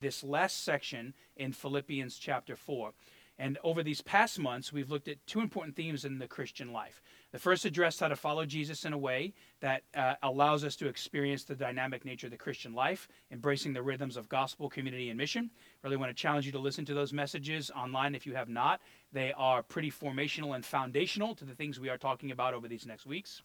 this last section in Philippians chapter 4. And over these past months, we've looked at two important themes in the Christian life. The first addressed how to follow Jesus in a way that uh, allows us to experience the dynamic nature of the Christian life, embracing the rhythms of gospel, community, and mission. Really want to challenge you to listen to those messages online if you have not. They are pretty formational and foundational to the things we are talking about over these next weeks.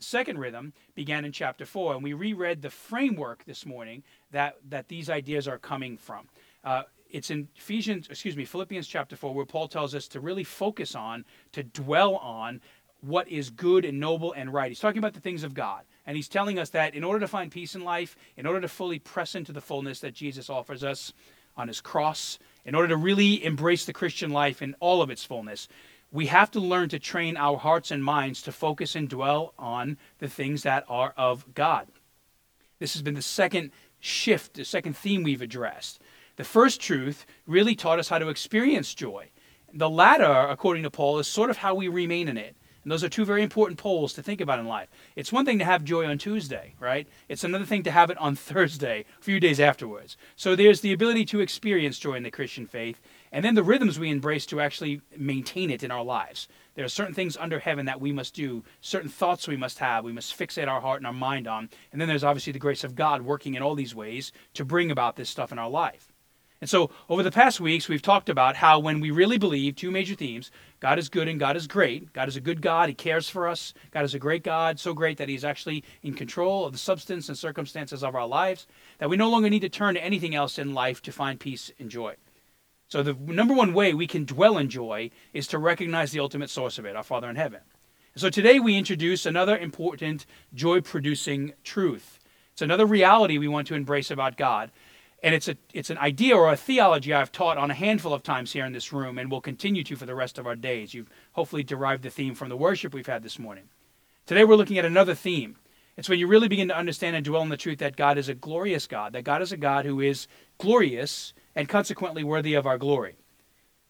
Second rhythm began in chapter 4, and we reread the framework this morning that, that these ideas are coming from. Uh, it's in Ephesians, excuse me, Philippians chapter 4, where Paul tells us to really focus on, to dwell on what is good and noble and right. He's talking about the things of God. And he's telling us that in order to find peace in life, in order to fully press into the fullness that Jesus offers us on his cross, in order to really embrace the Christian life in all of its fullness, we have to learn to train our hearts and minds to focus and dwell on the things that are of God. This has been the second shift, the second theme we've addressed. The first truth really taught us how to experience joy. The latter, according to Paul, is sort of how we remain in it. And those are two very important poles to think about in life. It's one thing to have joy on Tuesday, right? It's another thing to have it on Thursday, a few days afterwards. So there's the ability to experience joy in the Christian faith, and then the rhythms we embrace to actually maintain it in our lives. There are certain things under heaven that we must do, certain thoughts we must have, we must fixate our heart and our mind on. And then there's obviously the grace of God working in all these ways to bring about this stuff in our life. And so, over the past weeks, we've talked about how when we really believe two major themes God is good and God is great. God is a good God. He cares for us. God is a great God, so great that He's actually in control of the substance and circumstances of our lives, that we no longer need to turn to anything else in life to find peace and joy. So, the number one way we can dwell in joy is to recognize the ultimate source of it, our Father in heaven. So, today we introduce another important joy producing truth. It's another reality we want to embrace about God and it's a it's an idea or a theology I've taught on a handful of times here in this room, and will continue to for the rest of our days. You've hopefully derived the theme from the worship we've had this morning. Today we're looking at another theme. It's when you really begin to understand and dwell on the truth that God is a glorious God, that God is a God who is glorious and consequently worthy of our glory.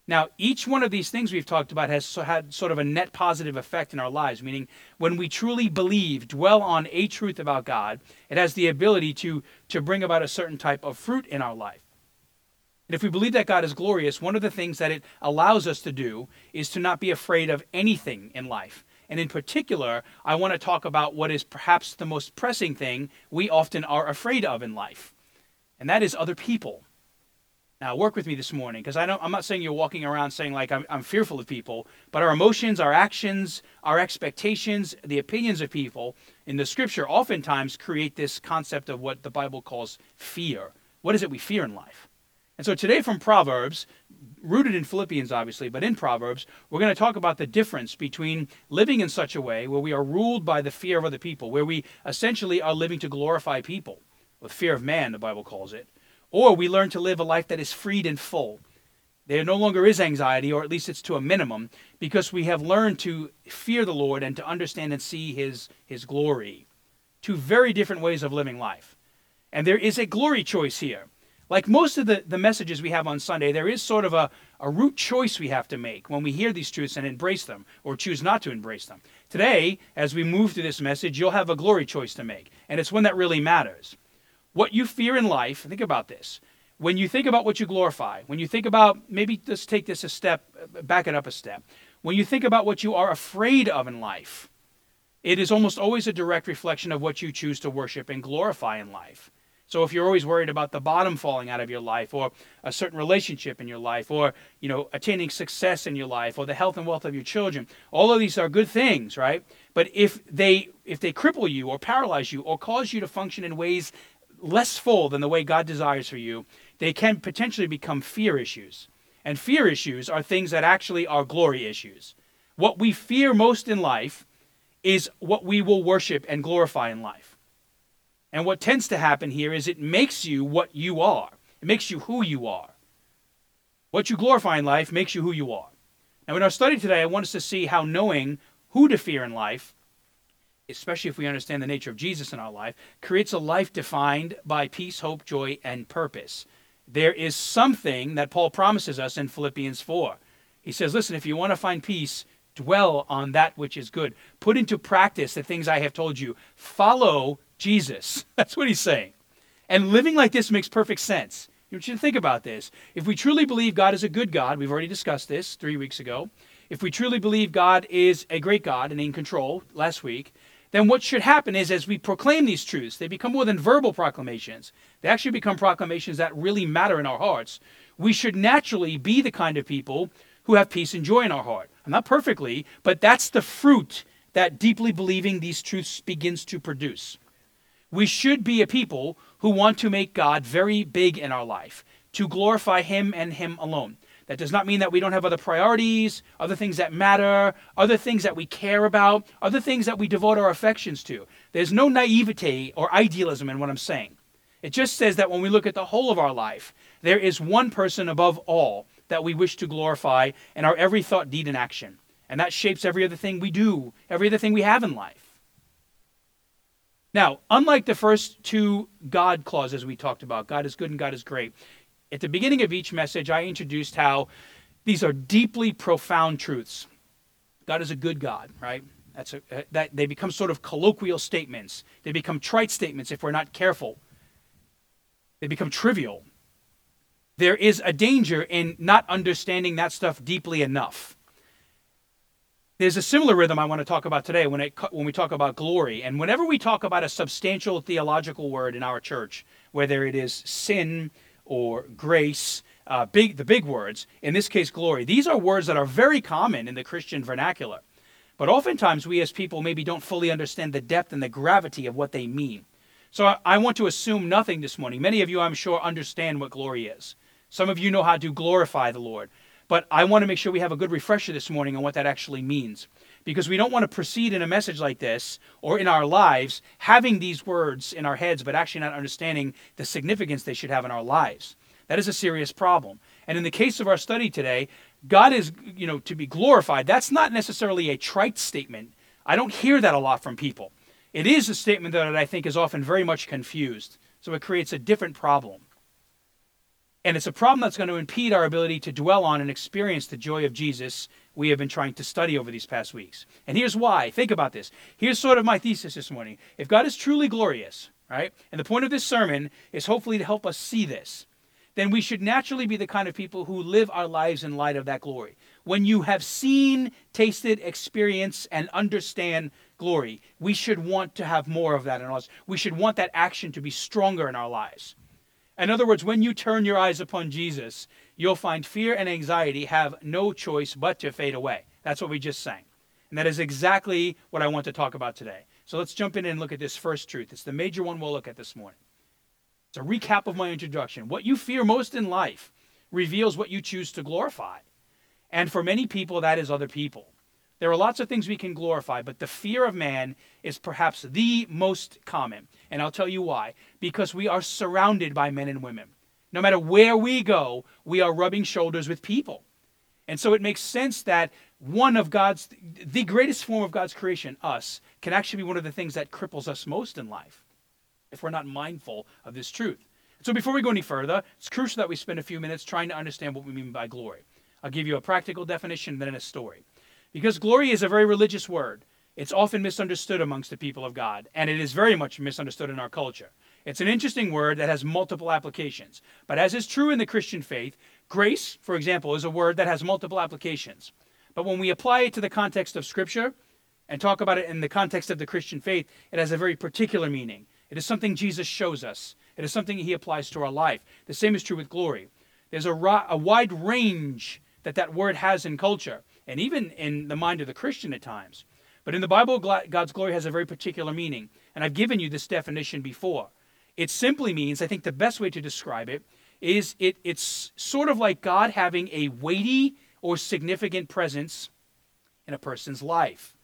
Now, each one of these things we've talked about has had sort of a net positive effect in our lives, meaning when we truly believe, dwell on a truth about God, it has the ability to, to bring about a certain type of fruit in our life. And if we believe that God is glorious, one of the things that it allows us to do is to not be afraid of anything in life. And in particular, I want to talk about what is perhaps the most pressing thing we often are afraid of in life, and that is other people. Now, work with me this morning because I'm not saying you're walking around saying, like, I'm, I'm fearful of people, but our emotions, our actions, our expectations, the opinions of people in the scripture oftentimes create this concept of what the Bible calls fear. What is it we fear in life? And so today from Proverbs, rooted in Philippians, obviously, but in Proverbs, we're going to talk about the difference between living in such a way where we are ruled by the fear of other people, where we essentially are living to glorify people, with fear of man, the Bible calls it or we learn to live a life that is freed and full. There no longer is anxiety, or at least it's to a minimum, because we have learned to fear the Lord and to understand and see His, His glory. Two very different ways of living life. And there is a glory choice here. Like most of the, the messages we have on Sunday, there is sort of a, a root choice we have to make when we hear these truths and embrace them, or choose not to embrace them. Today, as we move through this message, you'll have a glory choice to make, and it's one that really matters. What you fear in life, think about this. When you think about what you glorify, when you think about, maybe let's take this a step, back it up a step. When you think about what you are afraid of in life, it is almost always a direct reflection of what you choose to worship and glorify in life. So if you're always worried about the bottom falling out of your life or a certain relationship in your life or, you know, attaining success in your life or the health and wealth of your children, all of these are good things, right? But if they if they cripple you or paralyze you or cause you to function in ways less full than the way God desires for you, they can potentially become fear issues. And fear issues are things that actually are glory issues. What we fear most in life is what we will worship and glorify in life. And what tends to happen here is it makes you what you are, it makes you who you are. What you glorify in life makes you who you are. Now, in our study today, I want us to see how knowing who to fear in life especially if we understand the nature of Jesus in our life, creates a life defined by peace, hope, joy, and purpose. There is something that Paul promises us in Philippians 4. He says, Listen, if you want to find peace, dwell on that which is good. Put into practice the things I have told you. Follow Jesus. That's what he's saying. And living like this makes perfect sense. You want you to think about this. If we truly believe God is a good God, we've already discussed this three weeks ago. If we truly believe God is a great God and in control last week, then what should happen is as we proclaim these truths, they become more than verbal proclamations. They actually become proclamations that really matter in our hearts. We should naturally be the kind of people who have peace and joy in our heart. Not perfectly, but that's the fruit that deeply believing these truths begins to produce. We should be a people who want to make God very big in our life, to glorify Him and Him alone. That does not mean that we don't have other priorities, other things that matter, other things that we care about, other things that we devote our affections to. There's no naivete or idealism in what I'm saying. It just says that when we look at the whole of our life, there is one person above all that we wish to glorify in our every thought, deed, and action. And that shapes every other thing we do, every other thing we have in life. Now, unlike the first two God clauses we talked about, God is good and God is great, at the beginning of each message, I introduced how these are deeply profound truths. God is a good God, right? That's a, uh, that they become sort of colloquial statements. They become trite statements if we're not careful. They become trivial. There is a danger in not understanding that stuff deeply enough. There's a similar rhythm I want to talk about today when, it, when we talk about glory. And whenever we talk about a substantial theological word in our church, whether it is sin, or grace, uh, big the big words. In this case, glory. These are words that are very common in the Christian vernacular, but oftentimes we as people maybe don't fully understand the depth and the gravity of what they mean. So I, I want to assume nothing this morning. Many of you, I'm sure, understand what glory is. Some of you know how to glorify the Lord. But I want to make sure we have a good refresher this morning on what that actually means. Because we don't want to proceed in a message like this or in our lives having these words in our heads, but actually not understanding the significance they should have in our lives. That is a serious problem. And in the case of our study today, God is, you know, to be glorified. That's not necessarily a trite statement. I don't hear that a lot from people. It is a statement that I think is often very much confused. So it creates a different problem. And it's a problem that's going to impede our ability to dwell on and experience the joy of Jesus we have been trying to study over these past weeks. And here's why. Think about this. Here's sort of my thesis this morning. If God is truly glorious, right, and the point of this sermon is hopefully to help us see this, then we should naturally be the kind of people who live our lives in light of that glory. When you have seen, tasted, experienced, and understand glory, we should want to have more of that in us. We should want that action to be stronger in our lives. In other words, when you turn your eyes upon Jesus, you'll find fear and anxiety have no choice but to fade away. That's what we just sang. And that is exactly what I want to talk about today. So let's jump in and look at this first truth. It's the major one we'll look at this morning. It's a recap of my introduction. What you fear most in life reveals what you choose to glorify. And for many people, that is other people. There are lots of things we can glorify, but the fear of man is perhaps the most common. And I'll tell you why. Because we are surrounded by men and women. No matter where we go, we are rubbing shoulders with people. And so it makes sense that one of God's, the greatest form of God's creation, us, can actually be one of the things that cripples us most in life if we're not mindful of this truth. So before we go any further, it's crucial that we spend a few minutes trying to understand what we mean by glory. I'll give you a practical definition then a story. Because glory is a very religious word. It's often misunderstood amongst the people of God, and it is very much misunderstood in our culture. It's an interesting word that has multiple applications. But as is true in the Christian faith, grace, for example, is a word that has multiple applications. But when we apply it to the context of Scripture and talk about it in the context of the Christian faith, it has a very particular meaning. It is something Jesus shows us, it is something he applies to our life. The same is true with glory. There's a, a wide range that that word has in culture and even in the mind of the Christian at times. But in the Bible, God's glory has a very particular meaning. And I've given you this definition before. It simply means, I think the best way to describe it is it, it's sort of like God having a weighty or significant presence in a person's life.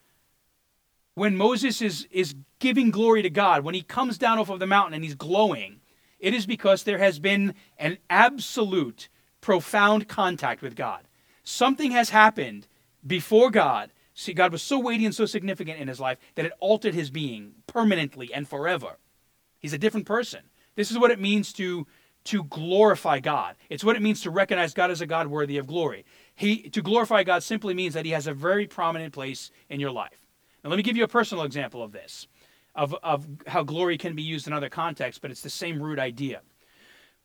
When Moses is, is giving glory to God, when he comes down off of the mountain and he's glowing, it is because there has been an absolute, profound contact with God. Something has happened before God, see, God was so weighty and so significant in his life that it altered his being permanently and forever. He's a different person. This is what it means to to glorify God. It's what it means to recognize God as a God worthy of glory. He to glorify God simply means that he has a very prominent place in your life. Now let me give you a personal example of this, of, of how glory can be used in other contexts, but it's the same root idea.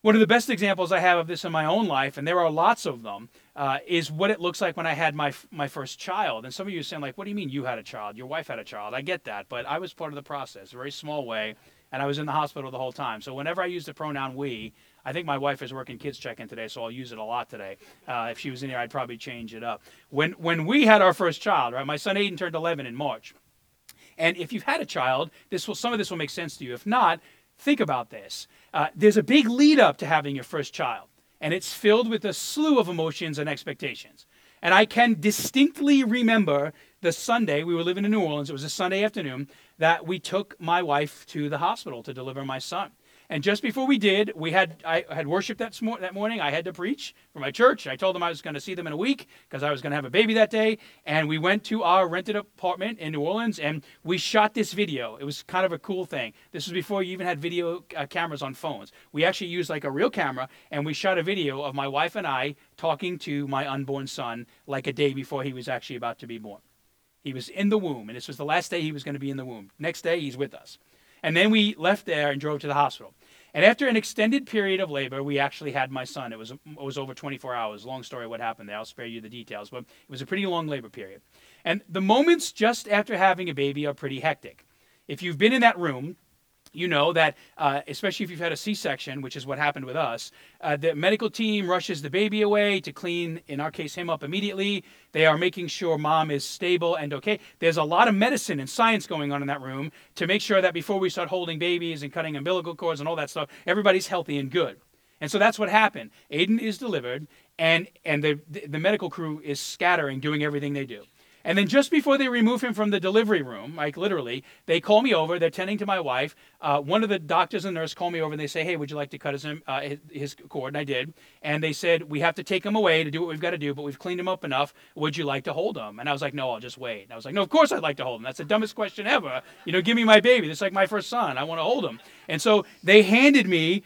One of the best examples I have of this in my own life, and there are lots of them, uh, is what it looks like when I had my my first child. And some of you are saying, like, "What do you mean you had a child? Your wife had a child?" I get that, but I was part of the process, a very small way, and I was in the hospital the whole time. So whenever I use the pronoun "we," I think my wife is working kids check-in today, so I'll use it a lot today. Uh, if she was in here, I'd probably change it up. When when we had our first child, right? My son Aiden turned 11 in March, and if you've had a child, this will some of this will make sense to you. If not, think about this. Uh, there's a big lead up to having your first child, and it's filled with a slew of emotions and expectations. And I can distinctly remember the Sunday, we were living in New Orleans, it was a Sunday afternoon, that we took my wife to the hospital to deliver my son. And just before we did, we had I had worship that, that morning. I had to preach for my church. I told them I was going to see them in a week because I was going to have a baby that day. And we went to our rented apartment in New Orleans and we shot this video. It was kind of a cool thing. This was before you even had video uh, cameras on phones. We actually used like a real camera and we shot a video of my wife and I talking to my unborn son like a day before he was actually about to be born. He was in the womb, and this was the last day he was going to be in the womb. Next day, he's with us. And then we left there and drove to the hospital. And after an extended period of labor, we actually had my son. It was it was over 24 hours. Long story what happened there. I'll spare you the details, but it was a pretty long labor period. And the moments just after having a baby are pretty hectic. If you've been in that room, you know that, uh, especially if you've had a C section, which is what happened with us, uh, the medical team rushes the baby away to clean, in our case, him up immediately. They are making sure mom is stable and okay. There's a lot of medicine and science going on in that room to make sure that before we start holding babies and cutting umbilical cords and all that stuff, everybody's healthy and good. And so that's what happened. Aiden is delivered, and, and the, the medical crew is scattering, doing everything they do. And then just before they remove him from the delivery room, like literally, they call me over. They're tending to my wife. Uh, one of the doctors and nurse call me over and they say, "Hey, would you like to cut his, uh, his cord?" And I did. And they said, "We have to take him away to do what we've got to do, but we've cleaned him up enough. Would you like to hold him?" And I was like, "No, I'll just wait." And I was like, "No, of course I'd like to hold him. That's the dumbest question ever. You know, give me my baby. That's like my first son. I want to hold him." And so they handed me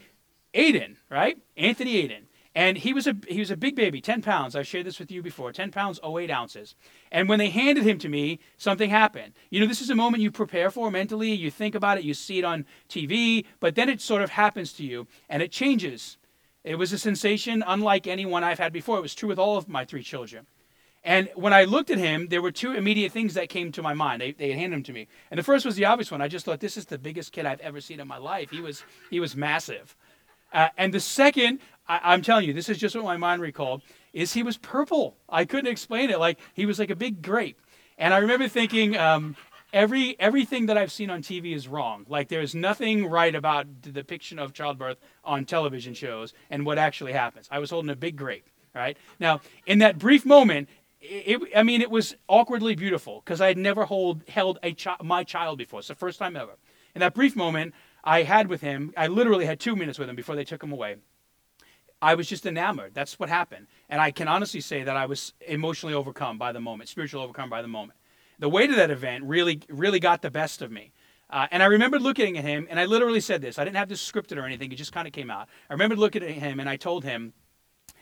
Aiden, right? Anthony Aiden. And he was a he was a big baby, 10 pounds. I've shared this with you before. 10 pounds, 08 ounces. And when they handed him to me, something happened. You know, this is a moment you prepare for mentally. You think about it, you see it on TV, but then it sort of happens to you and it changes. It was a sensation unlike any one I've had before. It was true with all of my three children. And when I looked at him, there were two immediate things that came to my mind. They, they handed him to me. And the first was the obvious one. I just thought, this is the biggest kid I've ever seen in my life. He was, he was massive. Uh, and the second, I, am telling you, this is just what my mind recalled, is he was purple. I couldn't explain it. Like he was like a big grape. And I remember thinking, um, every everything that I've seen on TV is wrong. Like there's nothing right about the depiction of childbirth on television shows and what actually happens. I was holding a big grape. Right now, in that brief moment, it, I mean, it was awkwardly beautiful because I had never hold, held a chi- my child before. It's the first time ever. In that brief moment, I had with him, I literally had two minutes with him before they took him away. I was just enamored. That's what happened. And I can honestly say that I was emotionally overcome by the moment, spiritually overcome by the moment. The weight of that event really, really got the best of me. Uh, and I remember looking at him, and I literally said this. I didn't have this scripted or anything, it just kind of came out. I remember looking at him, and I told him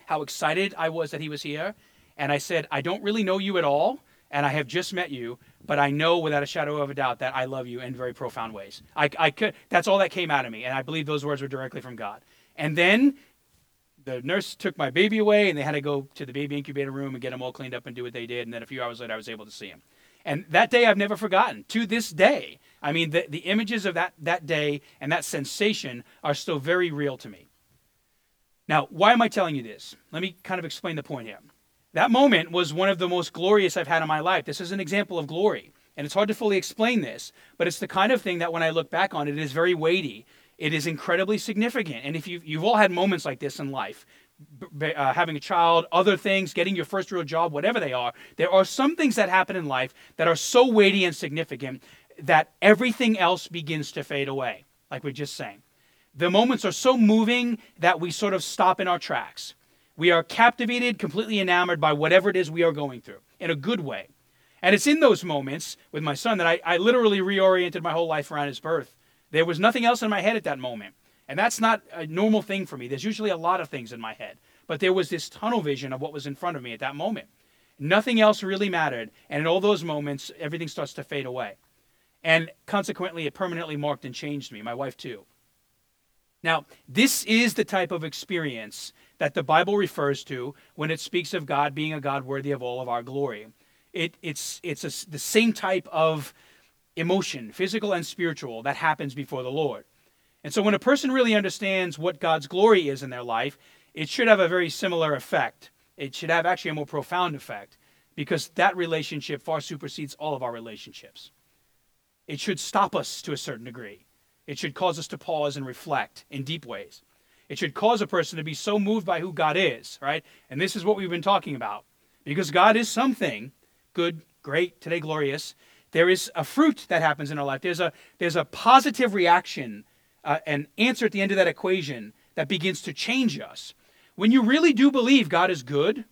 how excited I was that he was here. And I said, I don't really know you at all, and I have just met you, but I know without a shadow of a doubt that I love you in very profound ways. I, I could, that's all that came out of me, and I believe those words were directly from God. And then the nurse took my baby away, and they had to go to the baby incubator room and get him all cleaned up and do what they did. And then a few hours later, I was able to see him. And that day, I've never forgotten. To this day, I mean, the, the images of that, that day and that sensation are still very real to me. Now, why am I telling you this? Let me kind of explain the point here. That moment was one of the most glorious I've had in my life. This is an example of glory. And it's hard to fully explain this, but it's the kind of thing that when I look back on it, it is very weighty. It is incredibly significant. And if you've, you've all had moments like this in life, uh, having a child, other things, getting your first real job, whatever they are, there are some things that happen in life that are so weighty and significant that everything else begins to fade away, like we are just saying. The moments are so moving that we sort of stop in our tracks. We are captivated, completely enamored by whatever it is we are going through in a good way. And it's in those moments with my son that I, I literally reoriented my whole life around his birth. There was nothing else in my head at that moment. And that's not a normal thing for me. There's usually a lot of things in my head. But there was this tunnel vision of what was in front of me at that moment. Nothing else really mattered. And in all those moments, everything starts to fade away. And consequently, it permanently marked and changed me, my wife too. Now, this is the type of experience that the Bible refers to when it speaks of God being a God worthy of all of our glory. It, it's it's a, the same type of emotion, physical and spiritual, that happens before the Lord. And so when a person really understands what God's glory is in their life, it should have a very similar effect. It should have actually a more profound effect because that relationship far supersedes all of our relationships. It should stop us to a certain degree. It should cause us to pause and reflect in deep ways. It should cause a person to be so moved by who God is, right? And this is what we've been talking about. Because God is something good, great, today glorious. There is a fruit that happens in our life. There's a there's a positive reaction uh, an answer at the end of that equation that begins to change us. When you really do believe God is good,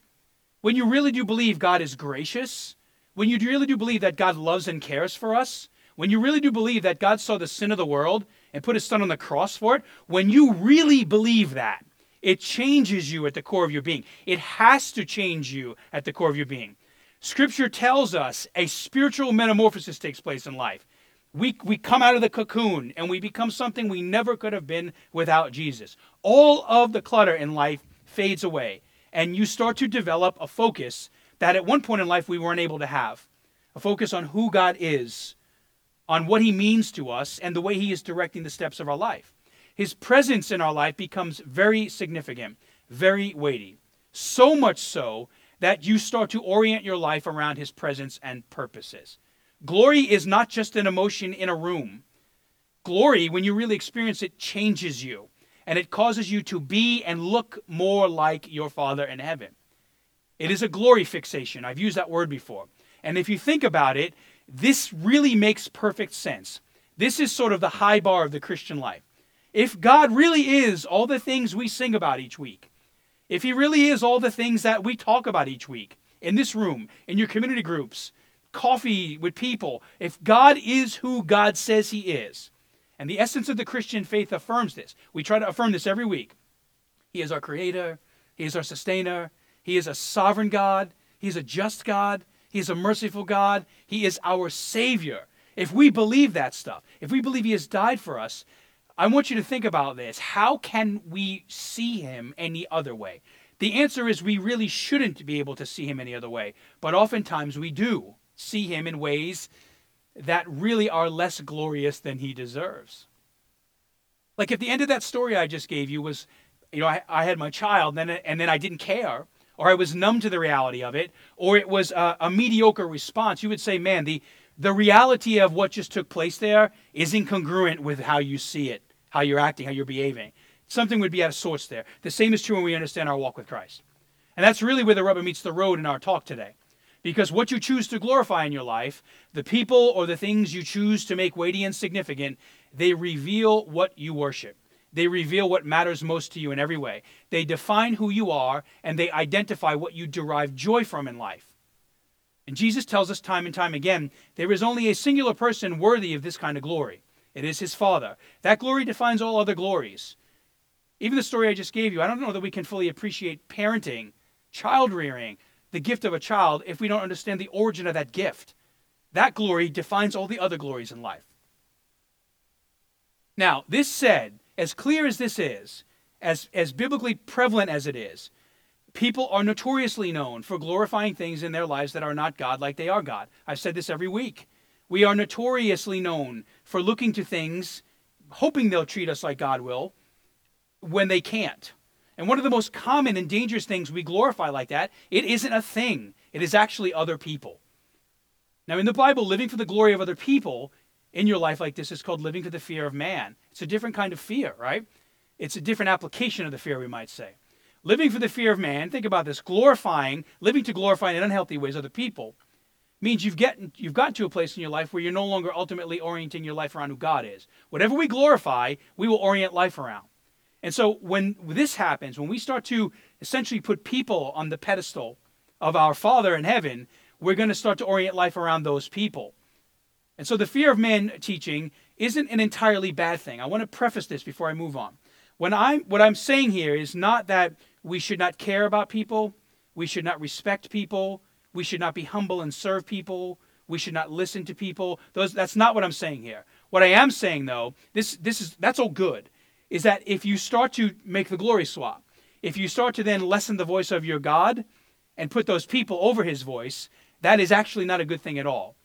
when you really do believe God is gracious, when you really do believe that God loves and cares for us, when you really do believe that God saw the sin of the world and put his son on the cross for it, when you really believe that, it changes you at the core of your being. It has to change you at the core of your being. Scripture tells us a spiritual metamorphosis takes place in life we, we come out of the cocoon and we become something we never could have been without Jesus. All of the clutter in life fades away, and you start to develop a focus that at one point in life we weren't able to have a focus on who God is, on what He means to us, and the way He is directing the steps of our life. His presence in our life becomes very significant, very weighty. So much so that you start to orient your life around His presence and purposes. Glory is not just an emotion in a room. Glory, when you really experience it, changes you and it causes you to be and look more like your Father in heaven. It is a glory fixation. I've used that word before. And if you think about it, this really makes perfect sense. This is sort of the high bar of the Christian life. If God really is all the things we sing about each week, if He really is all the things that we talk about each week in this room, in your community groups, coffee with people, if God is who God says he is, and the essence of the Christian faith affirms this, we try to affirm this every week. He is our creator, he is our sustainer, he is a sovereign God, he is a just God, he is a merciful God, he is our savior. If we believe that stuff, if we believe he has died for us, I want you to think about this. How can we see him any other way? The answer is we really shouldn't be able to see him any other way, but oftentimes we do see him in ways that really are less glorious than he deserves. Like if the end of that story I just gave you was, you know, I, I had my child and then, and then I didn't care, or I was numb to the reality of it, or it was a, a mediocre response, you would say, man, the, the reality of what just took place there is incongruent with how you see it, how you're acting, how you're behaving. Something would be out of sorts there. The same is true when we understand our walk with Christ. And that's really where the rubber meets the road in our talk today. Because what you choose to glorify in your life, the people or the things you choose to make weighty and significant, they reveal what you worship. They reveal what matters most to you in every way. They define who you are and they identify what you derive joy from in life. And Jesus tells us time and time again there is only a singular person worthy of this kind of glory. It is his Father. That glory defines all other glories. Even the story I just gave you, I don't know that we can fully appreciate parenting, child rearing, the gift of a child if we don't understand the origin of that gift. That glory defines all the other glories in life. Now, this said, as clear as this is, as, as biblically prevalent as it is, people are notoriously known for glorifying things in their lives that are not God like they are God. I've said this every week. We are notoriously known for looking to things, hoping they'll treat us like God will, when they can't. And one of the most common and dangerous things we glorify like that, it isn't a thing. It is actually other people. Now, in the Bible, living for the glory of other people in your life like this is called living for the fear of man. It's a different kind of fear, right? It's a different application of the fear, we might say. Living for the fear of man, think about this, glorifying, living to glorify in unhealthy ways other people means you've gotten you've gotten to a place in your life where you're no longer ultimately orienting your life around who God is. Whatever we glorify, we will orient life around. And so when this happens, when we start to essentially put people on the pedestal of our Father in heaven, we're going to start to orient life around those people. And so the fear of man teaching isn't an entirely bad thing. I want to preface this before I move on. When I'm, what I'm saying here is not that we should not care about people, we should not respect people, we should not be humble and serve people, we should not listen to people. Those that's not what I'm saying here. What I am saying though, this this is that's all good is that if you start to make the glory swap, if you start to then lessen the voice of your God and put those people over his voice, that is actually not a good thing at all.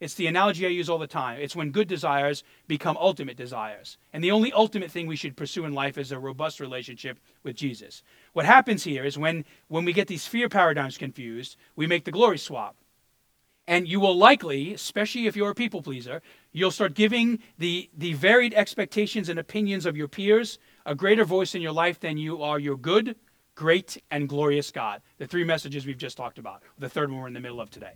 It's the analogy I use all the time. It's when good desires become ultimate desires. And the only ultimate thing we should pursue in life is a robust relationship with Jesus. What happens here is when, when we get these fear paradigms confused, we make the glory swap. And you will likely, especially if you're a people pleaser, you'll start giving the, the varied expectations and opinions of your peers a greater voice in your life than you are your good, great, and glorious God. The three messages we've just talked about. The third one we're in the middle of today.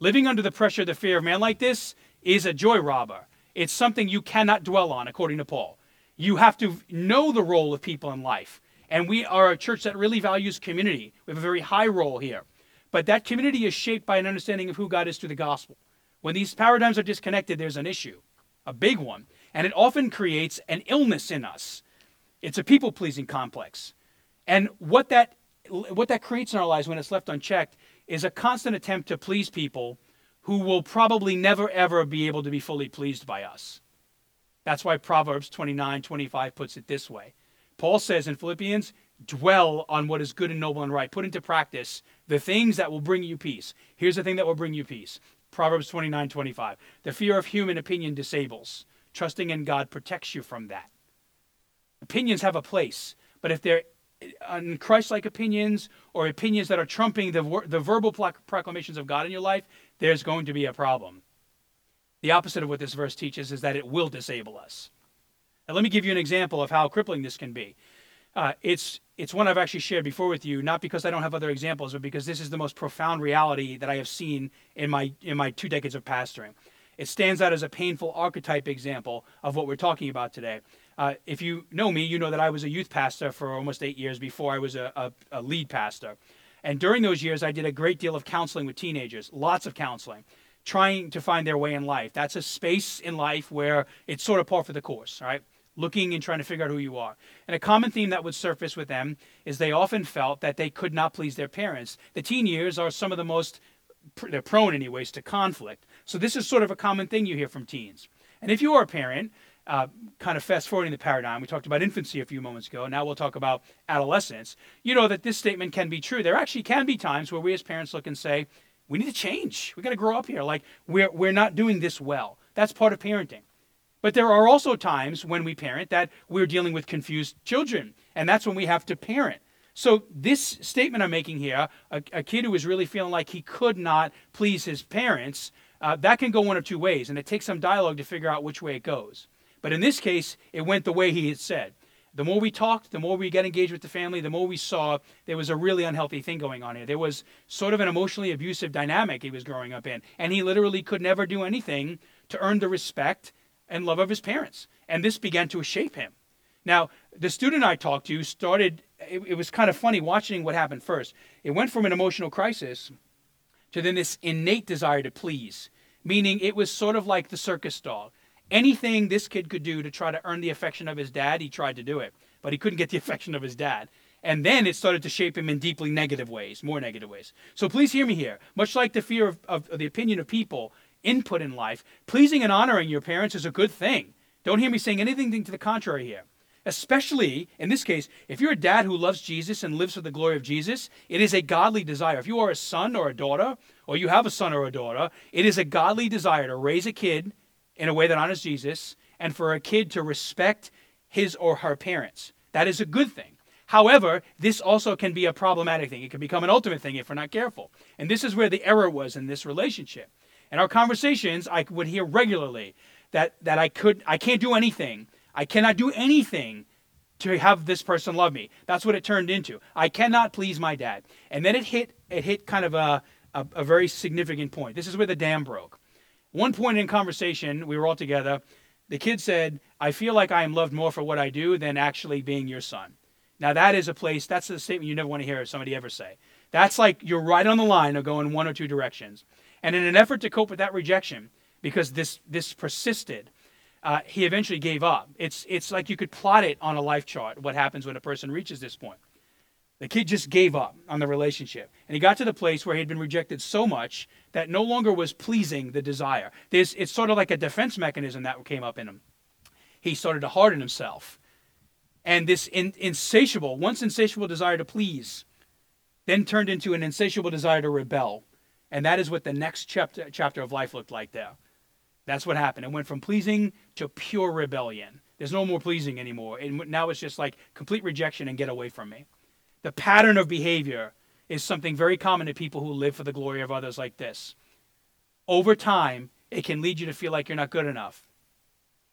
Living under the pressure of the fear of man like this is a joy robber. It's something you cannot dwell on, according to Paul. You have to know the role of people in life. And we are a church that really values community. We have a very high role here. But that community is shaped by an understanding of who God is through the gospel. When these paradigms are disconnected, there's an issue, a big one. And it often creates an illness in us. It's a people pleasing complex. And what that, what that creates in our lives when it's left unchecked is a constant attempt to please people who will probably never ever be able to be fully pleased by us. That's why Proverbs 29 25 puts it this way. Paul says in Philippians, dwell on what is good and noble and right. Put into practice the things that will bring you peace. Here's the thing that will bring you peace Proverbs 29 25. The fear of human opinion disables. Trusting in God protects you from that. Opinions have a place, but if they're Christ-like opinions or opinions that are trumping the, the verbal proclamations of God in your life, there's going to be a problem. The opposite of what this verse teaches is that it will disable us. Now, let me give you an example of how crippling this can be. Uh, it's it's one I've actually shared before with you, not because I don't have other examples, but because this is the most profound reality that I have seen in my in my two decades of pastoring. It stands out as a painful archetype example of what we're talking about today. Uh, if you know me, you know that I was a youth pastor for almost eight years before I was a, a, a lead pastor. And during those years, I did a great deal of counseling with teenagers, lots of counseling, trying to find their way in life. That's a space in life where it's sort of par for the course, right? Looking and trying to figure out who you are. And a common theme that would surface with them is they often felt that they could not please their parents. The teen years are some of the most, they're prone, anyways, to conflict. So this is sort of a common thing you hear from teens. And if you are a parent, uh, kind of fast forwarding the paradigm, we talked about infancy a few moments ago. Now we'll talk about adolescence. You know that this statement can be true. There actually can be times where we as parents look and say, we need to change. We got to grow up here. Like we're we're not doing this well. That's part of parenting. But there are also times when we parent that we're dealing with confused children, and that's when we have to parent. So this statement I'm making here, a, a kid who is really feeling like he could not please his parents, uh, that can go one of two ways, and it takes some dialogue to figure out which way it goes. But in this case, it went the way he had said. The more we talked, the more we got engaged with the family, the more we saw there was a really unhealthy thing going on here. There was sort of an emotionally abusive dynamic he was growing up in. And he literally could never do anything to earn the respect and love of his parents. And this began to shape him. Now, the student I talked to started, it, it was kind of funny watching what happened first. It went from an emotional crisis to then this innate desire to please, meaning it was sort of like the circus dog. Anything this kid could do to try to earn the affection of his dad, he tried to do it, but he couldn't get the affection of his dad. And then it started to shape him in deeply negative ways, more negative ways. So please hear me here. Much like the fear of, of, of the opinion of people, input in life, pleasing and honoring your parents is a good thing. Don't hear me saying anything to the contrary here. Especially in this case, if you're a dad who loves Jesus and lives for the glory of Jesus, it is a godly desire. If you are a son or a daughter, or you have a son or a daughter, it is a godly desire to raise a kid in a way that honors Jesus and for a kid to respect his or her parents. That is a good thing. However, this also can be a problematic thing. It can become an ultimate thing if we're not careful. And this is where the error was in this relationship. In our conversations, I would hear regularly that, that I could I can't do anything. I cannot do anything to have this person love me. That's what it turned into. I cannot please my dad. And then it hit it hit kind of a, a, a very significant point. This is where the dam broke. One point in conversation, we were all together. The kid said, I feel like I am loved more for what I do than actually being your son. Now, that is a place, that's a statement you never want to hear somebody ever say. That's like you're right on the line of going one or two directions. And in an effort to cope with that rejection, because this, this persisted, uh, he eventually gave up. It's, it's like you could plot it on a life chart, what happens when a person reaches this point. The kid just gave up on the relationship. And he got to the place where he had been rejected so much that no longer was pleasing the desire. There's, it's sort of like a defense mechanism that came up in him. He started to harden himself. And this in, insatiable, once insatiable desire to please, then turned into an insatiable desire to rebel. And that is what the next chapter, chapter of life looked like there. That's what happened. It went from pleasing to pure rebellion. There's no more pleasing anymore. And now it's just like complete rejection and get away from me. The pattern of behavior is something very common to people who live for the glory of others like this. Over time, it can lead you to feel like you're not good enough.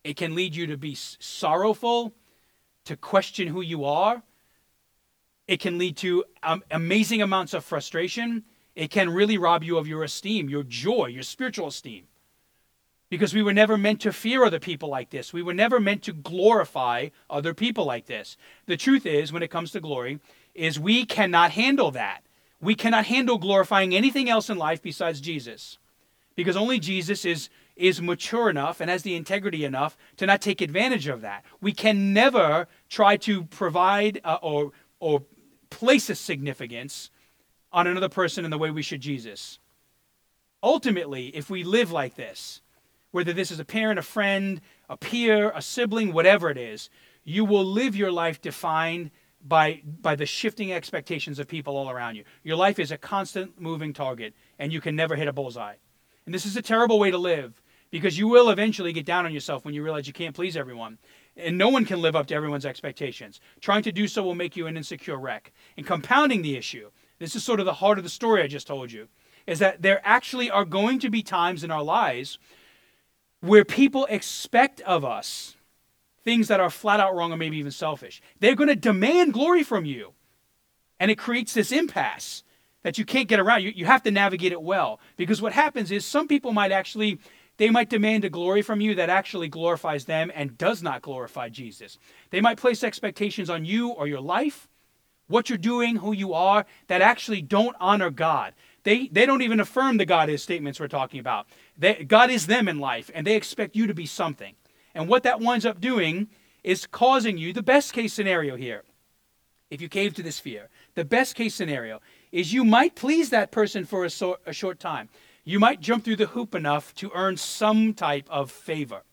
It can lead you to be sorrowful, to question who you are. It can lead to um, amazing amounts of frustration. It can really rob you of your esteem, your joy, your spiritual esteem. Because we were never meant to fear other people like this. We were never meant to glorify other people like this. The truth is, when it comes to glory, is we cannot handle that. We cannot handle glorifying anything else in life besides Jesus. Because only Jesus is is mature enough and has the integrity enough to not take advantage of that. We can never try to provide uh, or or place a significance on another person in the way we should Jesus. Ultimately, if we live like this, whether this is a parent, a friend, a peer, a sibling, whatever it is, you will live your life defined by by the shifting expectations of people all around you. Your life is a constant moving target and you can never hit a bullseye. And this is a terrible way to live because you will eventually get down on yourself when you realize you can't please everyone. And no one can live up to everyone's expectations. Trying to do so will make you an insecure wreck. And compounding the issue, this is sort of the heart of the story I just told you, is that there actually are going to be times in our lives where people expect of us things that are flat out wrong or maybe even selfish. They're going to demand glory from you. And it creates this impasse that you can't get around. You, you have to navigate it well. Because what happens is some people might actually they might demand a glory from you that actually glorifies them and does not glorify Jesus. They might place expectations on you or your life, what you're doing, who you are, that actually don't honor God. They, they don't even affirm the God is statements we're talking about. They, God is them in life, and they expect you to be something. And what that winds up doing is causing you the best case scenario here. If you cave to this fear, the best case scenario is you might please that person for a, so, a short time you might jump through the hoop enough to earn some type of favor.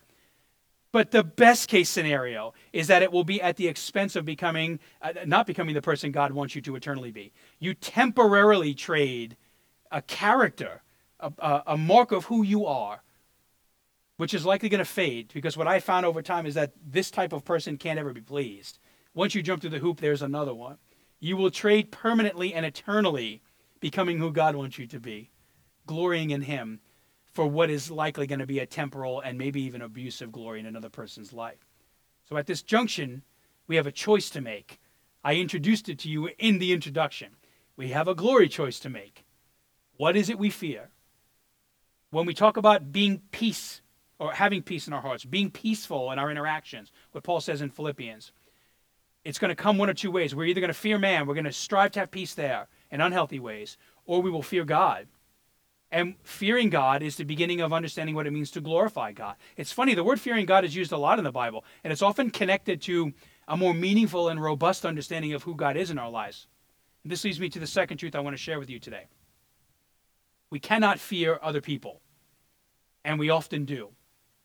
But the best case scenario is that it will be at the expense of becoming, uh, not becoming the person God wants you to eternally be. You temporarily trade a character, a, a, a mark of who you are, which is likely going to fade because what I found over time is that this type of person can't ever be pleased. Once you jump through the hoop, there's another one. You will trade permanently and eternally becoming who God wants you to be glorying in Him for what is likely going to be a temporal and maybe even abusive glory in another person's life. So at this junction, we have a choice to make. I introduced it to you in the introduction. We have a glory choice to make. What is it we fear? When we talk about being peace or having peace in our hearts, being peaceful in our interactions, what Paul says in Philippians, it's going to come one or two ways. We're either going to fear man, we're going to strive to have peace there in unhealthy ways, or we will fear God and fearing God is the beginning of understanding what it means to glorify God. It's funny, the word fearing God is used a lot in the Bible, and it's often connected to a more meaningful and robust understanding of who God is in our lives. And this leads me to the second truth I want to share with you today. We cannot fear other people, and we often do.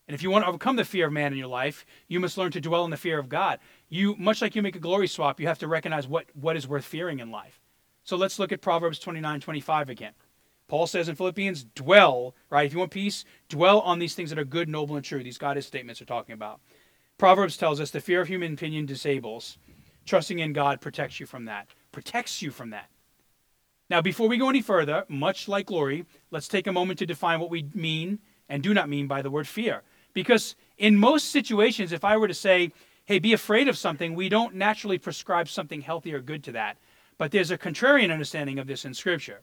And if you want to overcome the fear of man in your life, you must learn to dwell in the fear of God. You, much like you make a glory swap, you have to recognize what, what is worth fearing in life. So let's look at Proverbs 29 25 again. Paul says in Philippians, dwell, right? If you want peace, dwell on these things that are good, noble, and true. These God is statements are talking about. Proverbs tells us the fear of human opinion disables. Trusting in God protects you from that, protects you from that. Now, before we go any further, much like glory, let's take a moment to define what we mean and do not mean by the word fear. Because in most situations, if I were to say, hey, be afraid of something, we don't naturally prescribe something healthy or good to that. But there's a contrarian understanding of this in Scripture.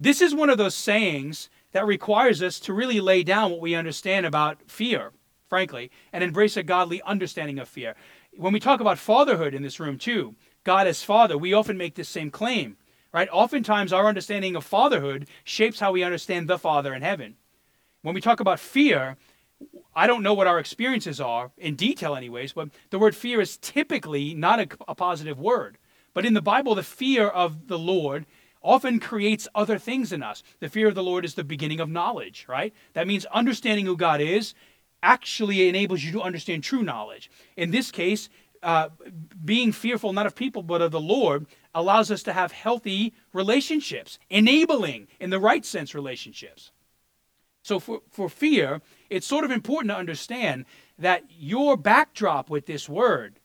This is one of those sayings that requires us to really lay down what we understand about fear, frankly, and embrace a godly understanding of fear. When we talk about fatherhood in this room, too, God as Father, we often make this same claim, right? Oftentimes, our understanding of fatherhood shapes how we understand the Father in heaven. When we talk about fear, I don't know what our experiences are in detail, anyways, but the word fear is typically not a, a positive word. But in the Bible, the fear of the Lord often creates other things in us. The fear of the Lord is the beginning of knowledge, right? That means understanding who God is actually enables you to understand true knowledge. In this case, uh, being fearful not of people but of the Lord allows us to have healthy relationships, enabling, in the right sense, relationships. So for, for fear, it's sort of important to understand that your backdrop with this word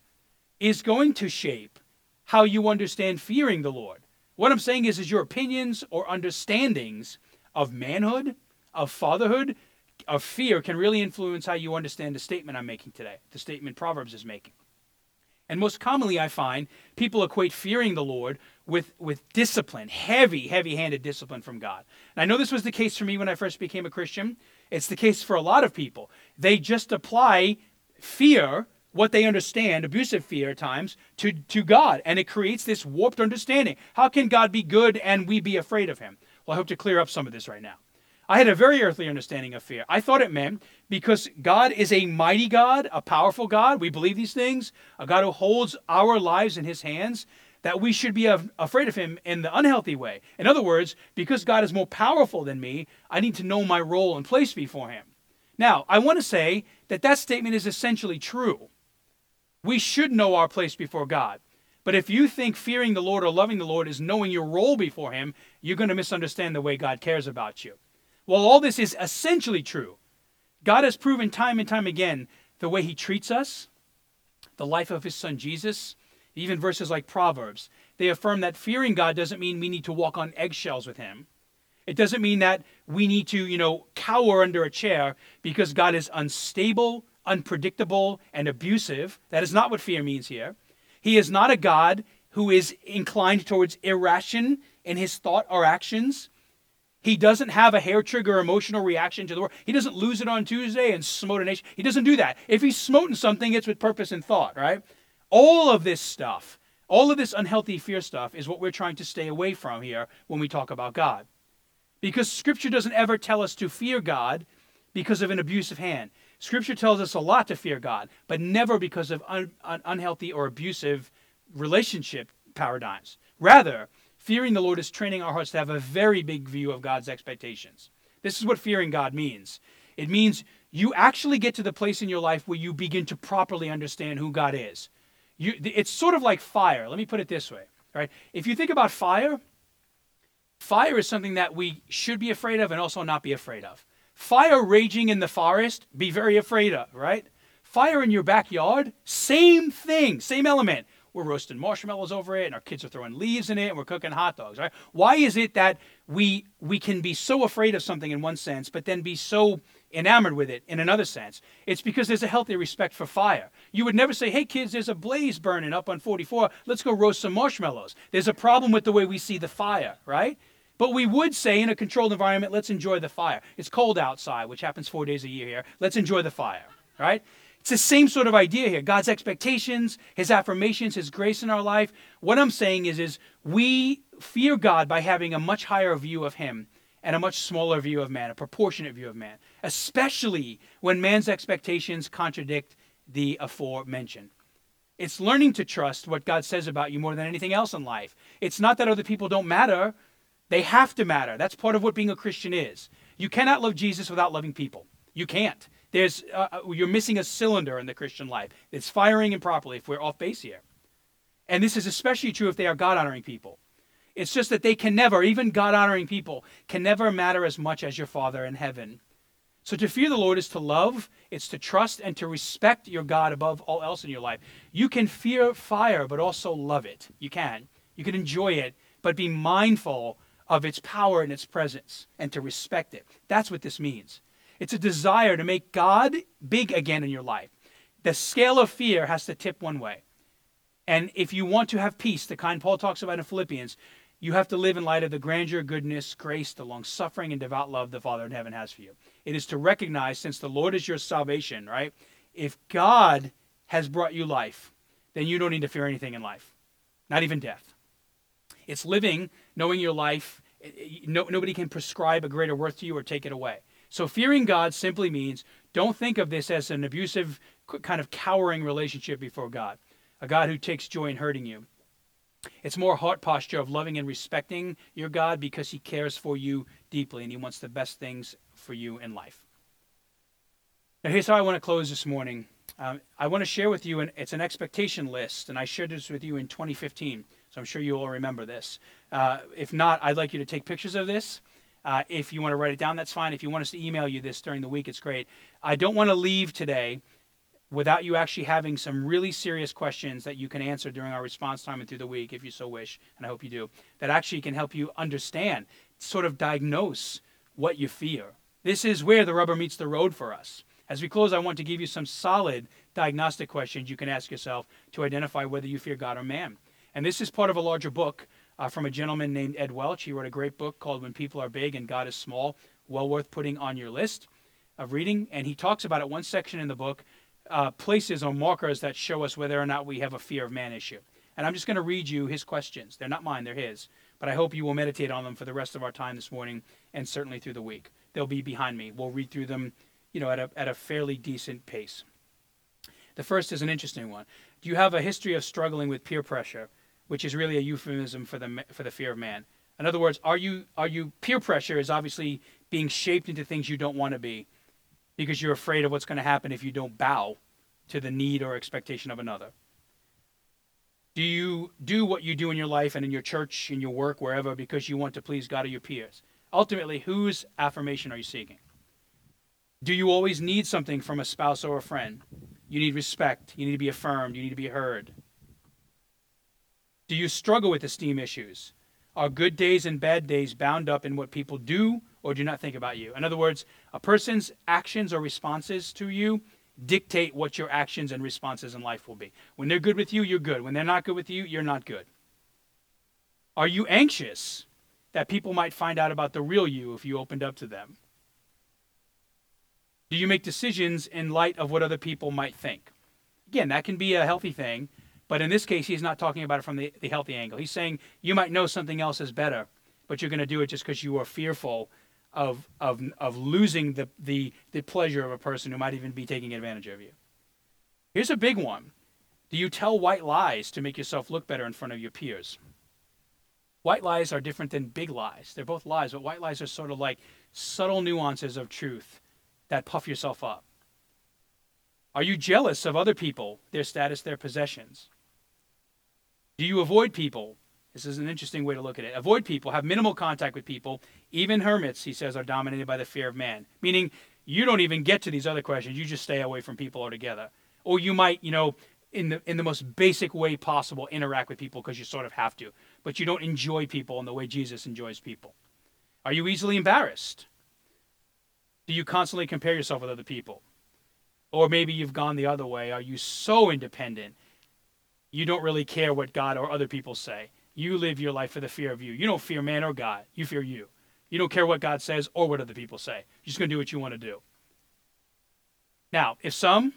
is going to shape how you understand fearing the Lord. What I'm saying is, is your opinions or understandings of manhood, of fatherhood, of fear can really influence how you understand the statement I'm making today, the statement Proverbs is making. And most commonly, I find people equate fearing the Lord with, with discipline, heavy, heavy handed discipline from God. And I know this was the case for me when I first became a Christian. It's the case for a lot of people. They just apply fear, what they understand, abusive fear at times, to, to God. And it creates this warped understanding. How can God be good and we be afraid of him? Well, I hope to clear up some of this right now. I had a very earthly understanding of fear. I thought it meant because God is a mighty God, a powerful God, we believe these things, a God who holds our lives in his hands, that we should be afraid of him in the unhealthy way. In other words, because God is more powerful than me, I need to know my role and place before him. Now, I want to say that that statement is essentially true. We should know our place before God. But if you think fearing the Lord or loving the Lord is knowing your role before him, you're going to misunderstand the way God cares about you. Well, all this is essentially true. God has proven time and time again the way he treats us, the life of his son Jesus, even verses like Proverbs. They affirm that fearing God doesn't mean we need to walk on eggshells with him. It doesn't mean that we need to, you know, cower under a chair because God is unstable, unpredictable, and abusive. That is not what fear means here. He is not a God who is inclined towards irration in his thought or actions. He doesn't have a hair trigger emotional reaction to the word. He doesn't lose it on Tuesday and smote a nation. He doesn't do that. If he's smoting something, it's with purpose and thought, right? All of this stuff, all of this unhealthy fear stuff is what we're trying to stay away from here when we talk about God. Because Scripture doesn't ever tell us to fear God because of an abusive hand. Scripture tells us a lot to fear God, but never because of un- un- unhealthy or abusive relationship paradigms. Rather, Fearing the Lord is training our hearts to have a very big view of God's expectations. This is what fearing God means. It means you actually get to the place in your life where you begin to properly understand who God is. You, it's sort of like fire. Let me put it this way, right? If you think about fire, fire is something that we should be afraid of and also not be afraid of. Fire raging in the forest, be very afraid of, right? Fire in your backyard, same thing, same element we're roasting marshmallows over it and our kids are throwing leaves in it and we're cooking hot dogs right why is it that we we can be so afraid of something in one sense but then be so enamored with it in another sense. It's because there's a healthy respect for fire. You would never say hey kids there's a blaze burning up on 44 let's go roast some marshmallows. There's a problem with the way we see the fire right? But we would say in a controlled environment let's enjoy the fire. It's cold outside which happens four days a year here. Let's enjoy the fire right? It's the same sort of idea here. God's expectations, his affirmations, his grace in our life. What I'm saying is is we fear God by having a much higher view of him and a much smaller view of man, a proportionate view of man, especially when man's expectations contradict the aforementioned. It's learning to trust what God says about you more than anything else in life. It's not that other people don't matter, they have to matter. That's part of what being a Christian is. You cannot love Jesus without loving people. You can't. There's, uh, uh, you're missing a cylinder in the Christian life. It's firing improperly if we're off base here. And this is especially true if they are God honoring people. It's just that they can never, even God honoring people, can never matter as much as your Father in heaven. So to fear the Lord is to love, it's to trust and to respect your God above all else in your life. You can fear fire, but also love it. You can. You can enjoy it, but be mindful of its power and its presence and to respect it. That's what this means. It's a desire to make God big again in your life. The scale of fear has to tip one way. And if you want to have peace, the kind Paul talks about in Philippians, you have to live in light of the grandeur, goodness, grace, the long suffering, and devout love the Father in heaven has for you. It is to recognize, since the Lord is your salvation, right? If God has brought you life, then you don't need to fear anything in life, not even death. It's living, knowing your life. Eh, eh, no, nobody can prescribe a greater worth to you or take it away. So fearing God simply means don't think of this as an abusive, kind of cowering relationship before God, a God who takes joy in hurting you. It's more heart posture of loving and respecting your God because he cares for you deeply and he wants the best things for you in life. Now, here's how I want to close this morning. Um, I want to share with you, and it's an expectation list, and I shared this with you in 2015, so I'm sure you all remember this. Uh, if not, I'd like you to take pictures of this. Uh, if you want to write it down, that's fine. If you want us to email you this during the week, it's great. I don't want to leave today without you actually having some really serious questions that you can answer during our response time and through the week, if you so wish, and I hope you do, that actually can help you understand, sort of diagnose what you fear. This is where the rubber meets the road for us. As we close, I want to give you some solid diagnostic questions you can ask yourself to identify whether you fear God or man. And this is part of a larger book uh, from a gentleman named Ed Welch. He wrote a great book called When People Are Big and God is Small, well worth putting on your list of reading. And he talks about it one section in the book, uh, places or markers that show us whether or not we have a fear of man issue. And I'm just going to read you his questions. They're not mine, they're his. But I hope you will meditate on them for the rest of our time this morning and certainly through the week. They'll be behind me. We'll read through them, you know, at a, at a fairly decent pace. The first is an interesting one. Do you have a history of struggling with peer pressure? which is really a euphemism for the for the fear of man. In other words, are you are you peer pressure is obviously being shaped into things you don't want to be because you're afraid of what's going to happen if you don't bow to the need or expectation of another. Do you do what you do in your life and in your church, in your work, wherever, because you want to please God or your peers? Ultimately, whose affirmation are you seeking? Do you always need something from a spouse or a friend? You need respect. You need to be affirmed. You need to be heard. Do you struggle with esteem issues? Are good days and bad days bound up in what people do or do not think about you? In other words, a person's actions or responses to you dictate what your actions and responses in life will be. When they're good with you, you're good. When they're not good with you, you're not good. Are you anxious that people might find out about the real you if you opened up to them? Do you make decisions in light of what other people might think? Again, that can be a healthy thing, but in this case, he's not talking about it from the, the healthy angle. He's saying you might know something else is better, but you're going to do it just because you are fearful of, of, of losing the, the, the pleasure of a person who might even be taking advantage of you. Here's a big one Do you tell white lies to make yourself look better in front of your peers? White lies are different than big lies. They're both lies, but white lies are sort of like subtle nuances of truth that puff yourself up. Are you jealous of other people, their status, their possessions? Do you avoid people? This is an interesting way to look at it. Avoid people, have minimal contact with people. Even hermits, he says, are dominated by the fear of man. Meaning, you don't even get to these other questions. You just stay away from people altogether. Or you might, you know, in the in the most basic way possible, interact with people because you sort of have to. But you don't enjoy people in the way Jesus enjoys people. Are you easily embarrassed? Do you constantly compare yourself with other people? Or maybe you've gone the other way. Are you so independent you don't really care what God or other people say. You live your life for the fear of you. You don't fear man or God. You fear you. You don't care what God says or what other people say. You're just going to do what you want to do. Now, if some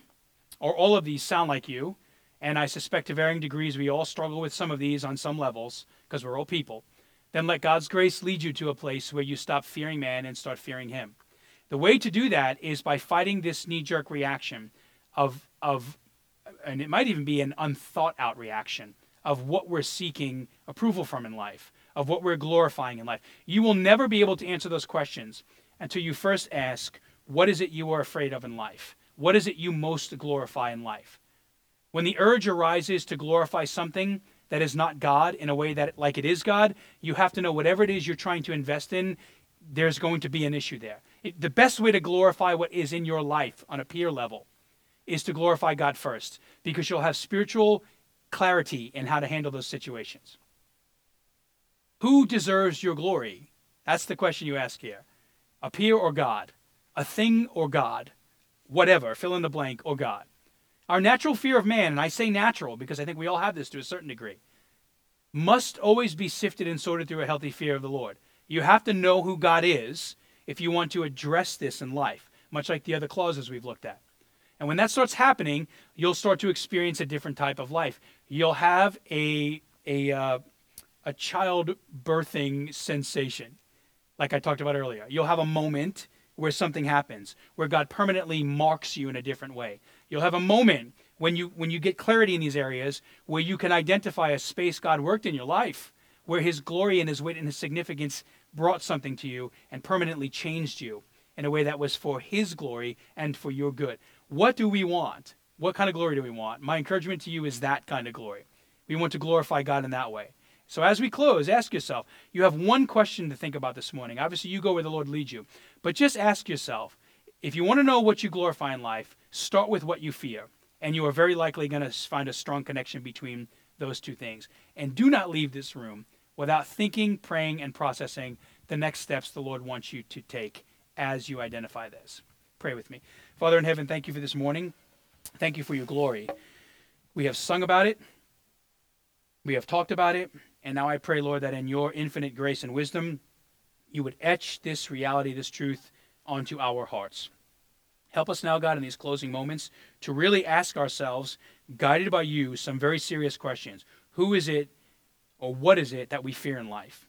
or all of these sound like you, and I suspect to varying degrees we all struggle with some of these on some levels because we're all people, then let God's grace lead you to a place where you stop fearing man and start fearing him. The way to do that is by fighting this knee jerk reaction of, of and it might even be an unthought out reaction of what we're seeking approval from in life, of what we're glorifying in life. You will never be able to answer those questions until you first ask, What is it you are afraid of in life? What is it you most glorify in life? When the urge arises to glorify something that is not God in a way that like it is God, you have to know whatever it is you're trying to invest in, there's going to be an issue there. It, the best way to glorify what is in your life on a peer level is to glorify God first because you'll have spiritual clarity in how to handle those situations. Who deserves your glory? That's the question you ask here. A peer or God? A thing or God? Whatever, fill in the blank, or God. Our natural fear of man, and I say natural because I think we all have this to a certain degree, must always be sifted and sorted through a healthy fear of the Lord. You have to know who God is if you want to address this in life, much like the other clauses we've looked at. And when that starts happening, you'll start to experience a different type of life. You'll have a a uh, a child birthing sensation, like I talked about earlier. You'll have a moment where something happens, where God permanently marks you in a different way. You'll have a moment when you when you get clarity in these areas where you can identify a space God worked in your life, where His glory and His weight and His significance brought something to you and permanently changed you in a way that was for His glory and for your good. What do we want? What kind of glory do we want? My encouragement to you is that kind of glory. We want to glorify God in that way. So as we close, ask yourself you have one question to think about this morning. Obviously, you go where the Lord leads you. But just ask yourself if you want to know what you glorify in life, start with what you fear. And you are very likely going to find a strong connection between those two things. And do not leave this room without thinking, praying, and processing the next steps the Lord wants you to take as you identify this. Pray with me. Father in heaven, thank you for this morning. Thank you for your glory. We have sung about it, we have talked about it, and now I pray, Lord, that in your infinite grace and wisdom, you would etch this reality, this truth onto our hearts. Help us now, God, in these closing moments to really ask ourselves, guided by you, some very serious questions. Who is it or what is it that we fear in life?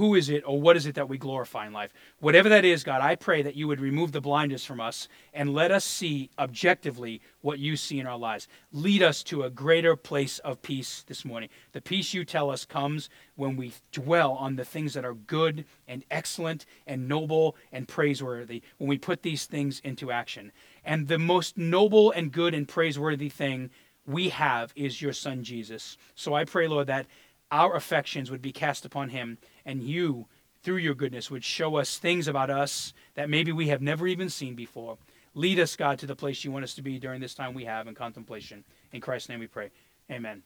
Who is it or what is it that we glorify in life? Whatever that is, God, I pray that you would remove the blindness from us and let us see objectively what you see in our lives. Lead us to a greater place of peace this morning. The peace you tell us comes when we dwell on the things that are good and excellent and noble and praiseworthy, when we put these things into action. And the most noble and good and praiseworthy thing we have is your son Jesus. So I pray, Lord, that our affections would be cast upon him and you, through your goodness, would show us things about us that maybe we have never even seen before. Lead us, God, to the place you want us to be during this time we have in contemplation. In Christ's name we pray. Amen.